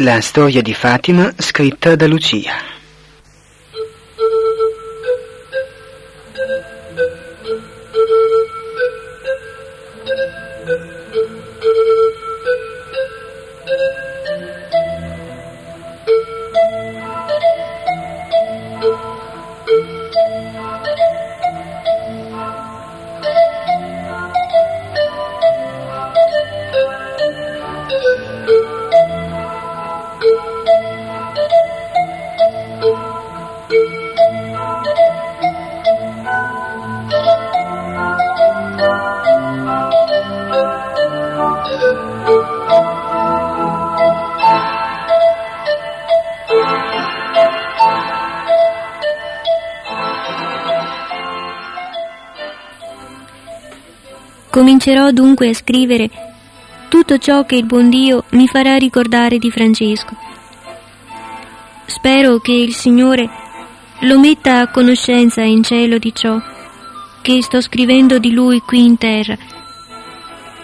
La storia di Fatima scritta da Lucia. Comincerò dunque a scrivere tutto ciò che il buon Dio mi farà ricordare di Francesco. Spero che il Signore lo metta a conoscenza in cielo di ciò che sto scrivendo di lui qui in terra,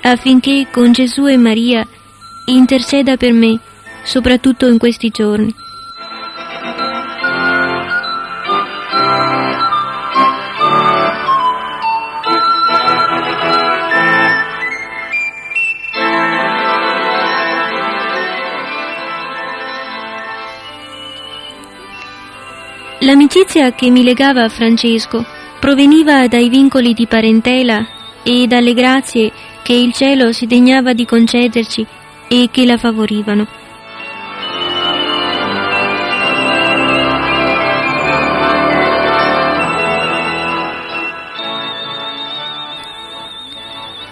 affinché con Gesù e Maria interceda per me, soprattutto in questi giorni. L'amicizia che mi legava a Francesco proveniva dai vincoli di parentela e dalle grazie che il cielo si degnava di concederci e che la favorivano.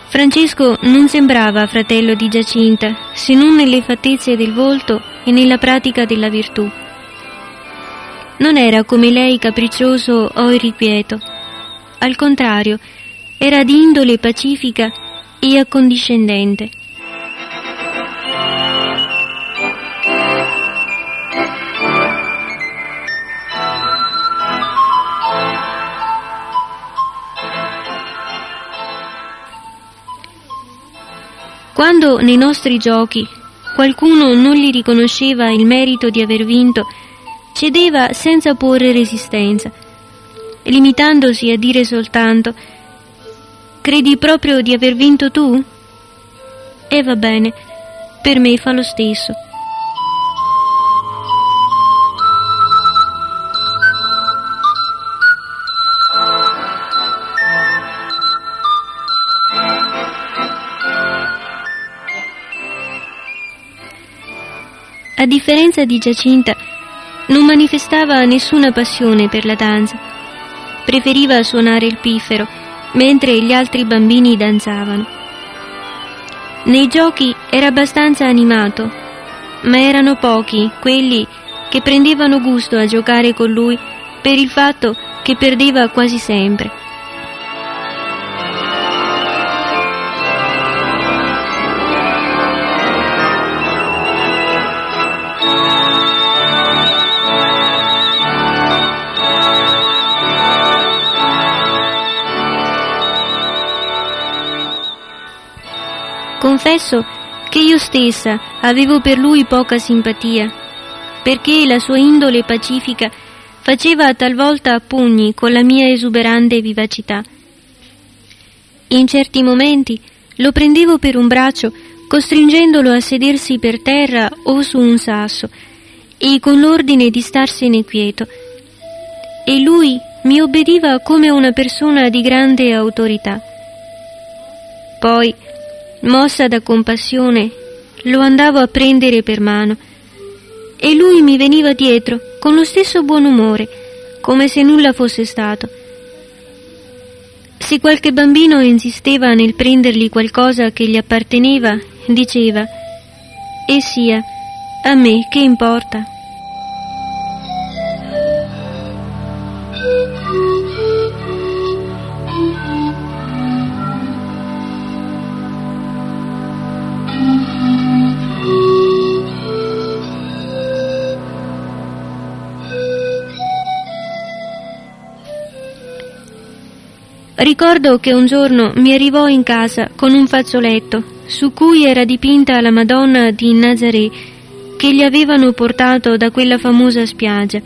Francesco non sembrava fratello di Giacinta, se non nelle fattezze del volto e nella pratica della virtù. Non era come lei capriccioso o irrequieto. Al contrario, era di indole pacifica e accondiscendente. Quando nei nostri giochi qualcuno non gli riconosceva il merito di aver vinto, cedeva senza porre resistenza, limitandosi a dire soltanto Credi proprio di aver vinto tu? E va bene, per me fa lo stesso. A differenza di Giacinta, non manifestava nessuna passione per la danza. Preferiva suonare il piffero, mentre gli altri bambini danzavano. Nei giochi era abbastanza animato, ma erano pochi quelli che prendevano gusto a giocare con lui per il fatto che perdeva quasi sempre. Confesso che io stessa avevo per lui poca simpatia, perché la sua indole pacifica faceva talvolta a pugni con la mia esuberante vivacità. In certi momenti lo prendevo per un braccio, costringendolo a sedersi per terra o su un sasso, e con l'ordine di starsene quieto. E lui mi obbediva come una persona di grande autorità. Poi, Mossa da compassione, lo andavo a prendere per mano e lui mi veniva dietro con lo stesso buon umore, come se nulla fosse stato. Se qualche bambino insisteva nel prendergli qualcosa che gli apparteneva, diceva, e sia, a me che importa. Ricordo che un giorno mi arrivò in casa con un fazzoletto su cui era dipinta la Madonna di Nazaré che gli avevano portato da quella famosa spiaggia.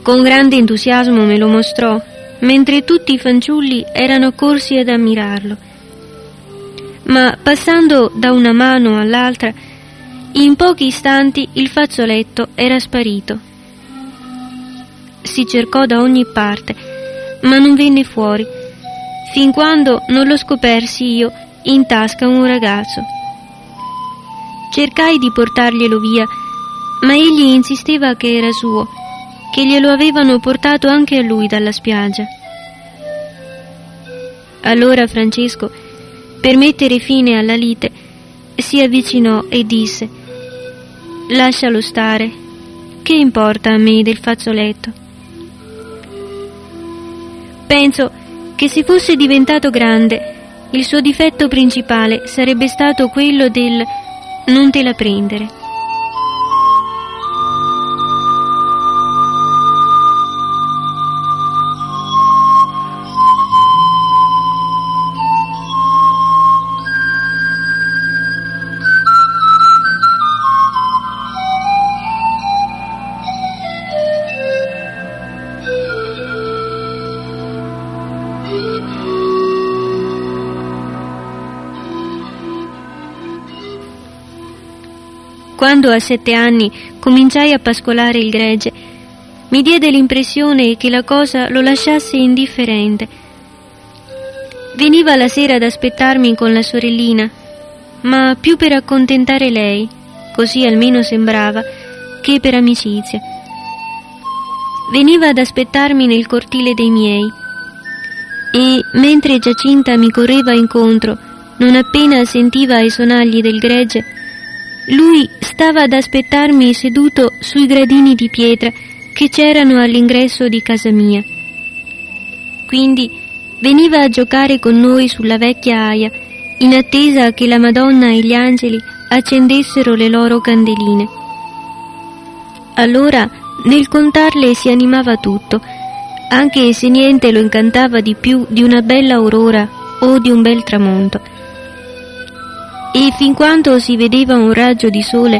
Con grande entusiasmo me lo mostrò, mentre tutti i fanciulli erano corsi ad ammirarlo. Ma passando da una mano all'altra, in pochi istanti il fazzoletto era sparito. Si cercò da ogni parte, ma non venne fuori, fin quando non lo scopersi io in tasca un ragazzo. Cercai di portarglielo via, ma egli insisteva che era suo, che glielo avevano portato anche a lui dalla spiaggia. Allora Francesco, per mettere fine alla lite, si avvicinò e disse Lascialo stare, che importa a me del fazzoletto? Penso che se fosse diventato grande, il suo difetto principale sarebbe stato quello del non te la prendere. Quando a sette anni cominciai a pascolare il gregge, mi diede l'impressione che la cosa lo lasciasse indifferente. Veniva la sera ad aspettarmi con la sorellina, ma più per accontentare lei, così almeno sembrava, che per amicizia. Veniva ad aspettarmi nel cortile dei miei e, mentre Giacinta mi correva incontro, non appena sentiva i sonagli del gregge, lui stava ad aspettarmi seduto sui gradini di pietra che c'erano all'ingresso di casa mia. Quindi veniva a giocare con noi sulla vecchia aia, in attesa che la Madonna e gli angeli accendessero le loro candeline. Allora nel contarle si animava tutto, anche se niente lo incantava di più di una bella aurora o di un bel tramonto e fin quando si vedeva un raggio di sole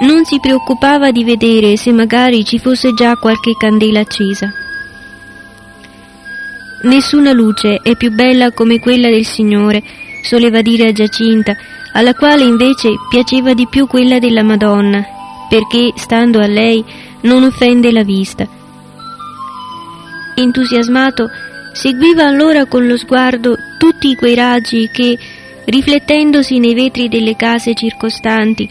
non si preoccupava di vedere se magari ci fosse già qualche candela accesa. Nessuna luce è più bella come quella del Signore, soleva dire a Giacinta, alla quale invece piaceva di più quella della Madonna, perché, stando a lei, non offende la vista. Entusiasmato, seguiva allora con lo sguardo tutti quei raggi che, riflettendosi nei vetri delle case circostanti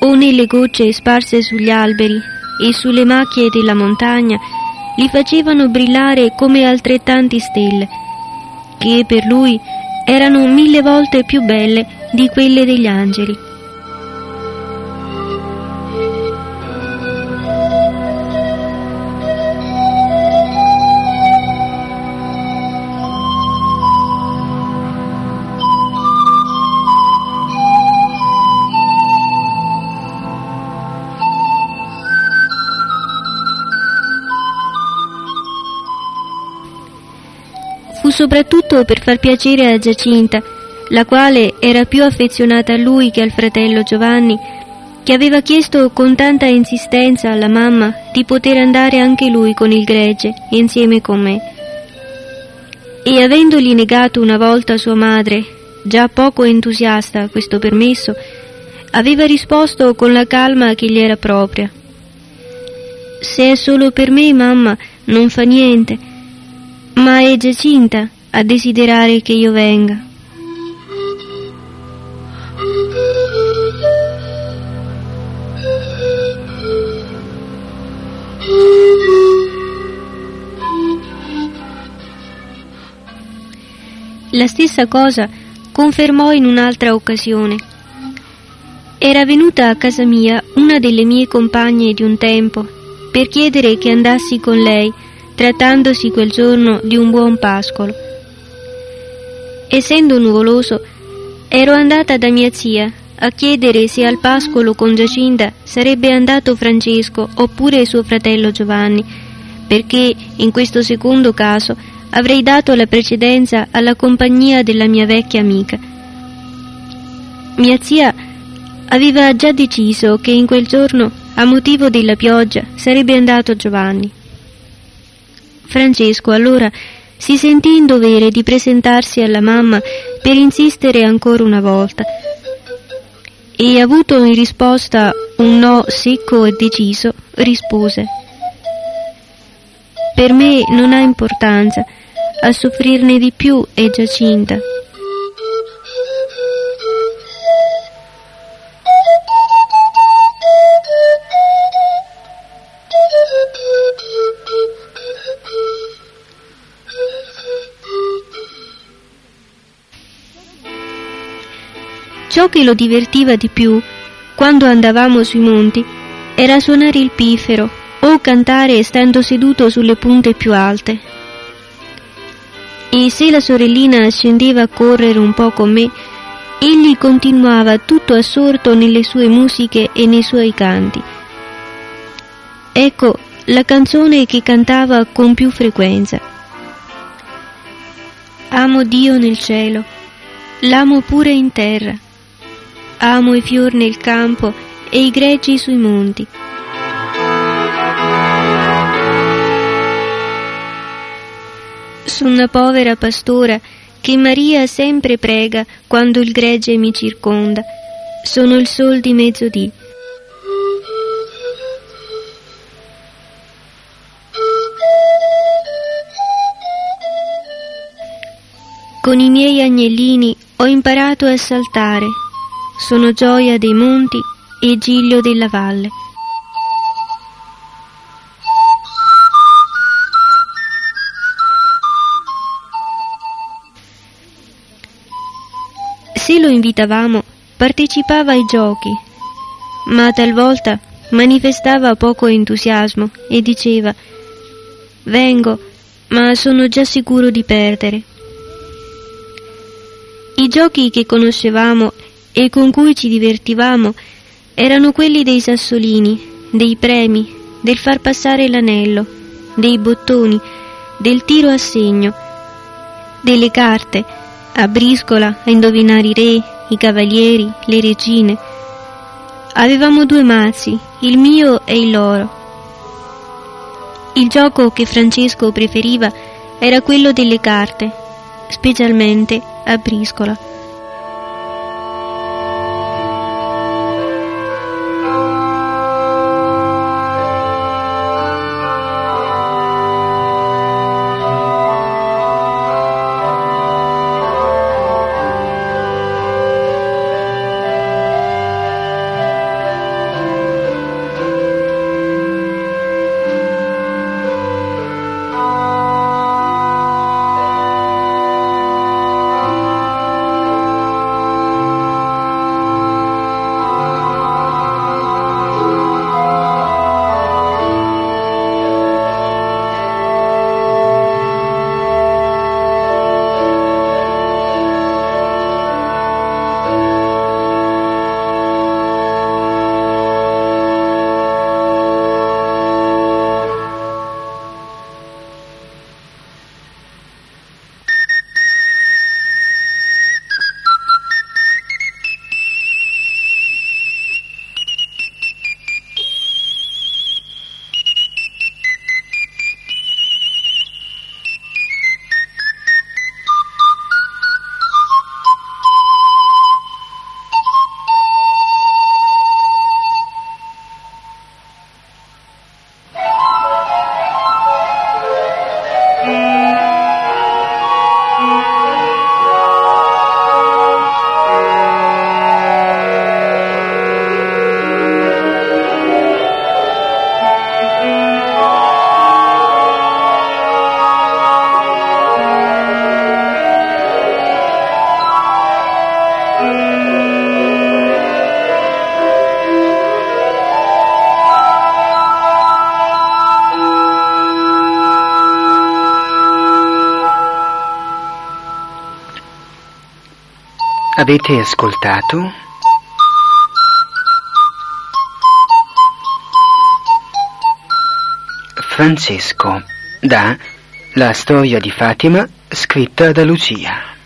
o nelle gocce sparse sugli alberi e sulle macchie della montagna, li facevano brillare come altrettanti stelle, che per lui erano mille volte più belle di quelle degli angeli. Soprattutto per far piacere a Giacinta, la quale era più affezionata a lui che al fratello Giovanni, che aveva chiesto con tanta insistenza alla mamma di poter andare anche lui con il gregge insieme con me. E avendogli negato una volta sua madre, già poco entusiasta a questo permesso, aveva risposto con la calma che gli era propria. Se è solo per me, mamma, non fa niente ma è Giacinta a desiderare che io venga. La stessa cosa confermò in un'altra occasione. Era venuta a casa mia una delle mie compagne di un tempo per chiedere che andassi con lei trattandosi quel giorno di un buon pascolo. Essendo nuvoloso, ero andata da mia zia a chiedere se al pascolo con Giacinta sarebbe andato Francesco oppure suo fratello Giovanni, perché in questo secondo caso avrei dato la precedenza alla compagnia della mia vecchia amica. Mia zia aveva già deciso che in quel giorno, a motivo della pioggia, sarebbe andato Giovanni. Francesco allora si sentì in dovere di presentarsi alla mamma per insistere ancora una volta e avuto in risposta un no secco e deciso, rispose Per me non ha importanza, a soffrirne di più è Giacinta. Ciò che lo divertiva di più, quando andavamo sui monti, era suonare il piffero o cantare stando seduto sulle punte più alte. E se la sorellina scendeva a correre un po' con me, egli continuava tutto assorto nelle sue musiche e nei suoi canti. Ecco la canzone che cantava con più frequenza. Amo Dio nel cielo, l'amo pure in terra Amo i fior nel campo e i greggi sui monti. Sono una povera pastora che Maria sempre prega quando il gregge mi circonda. Sono il sol di mezzodì. Con i miei agnellini ho imparato a saltare sono gioia dei monti e giglio della valle. Se lo invitavamo, partecipava ai giochi, ma talvolta manifestava poco entusiasmo e diceva Vengo, ma sono già sicuro di perdere. I giochi che conoscevamo e con cui ci divertivamo erano quelli dei sassolini, dei premi, del far passare l'anello, dei bottoni, del tiro a segno, delle carte, a briscola, a indovinare i re, i cavalieri, le regine. Avevamo due mazzi, il mio e il loro. Il gioco che Francesco preferiva era quello delle carte, specialmente a briscola. Avete ascoltato? Francesco da La storia di Fatima scritta da Lucia.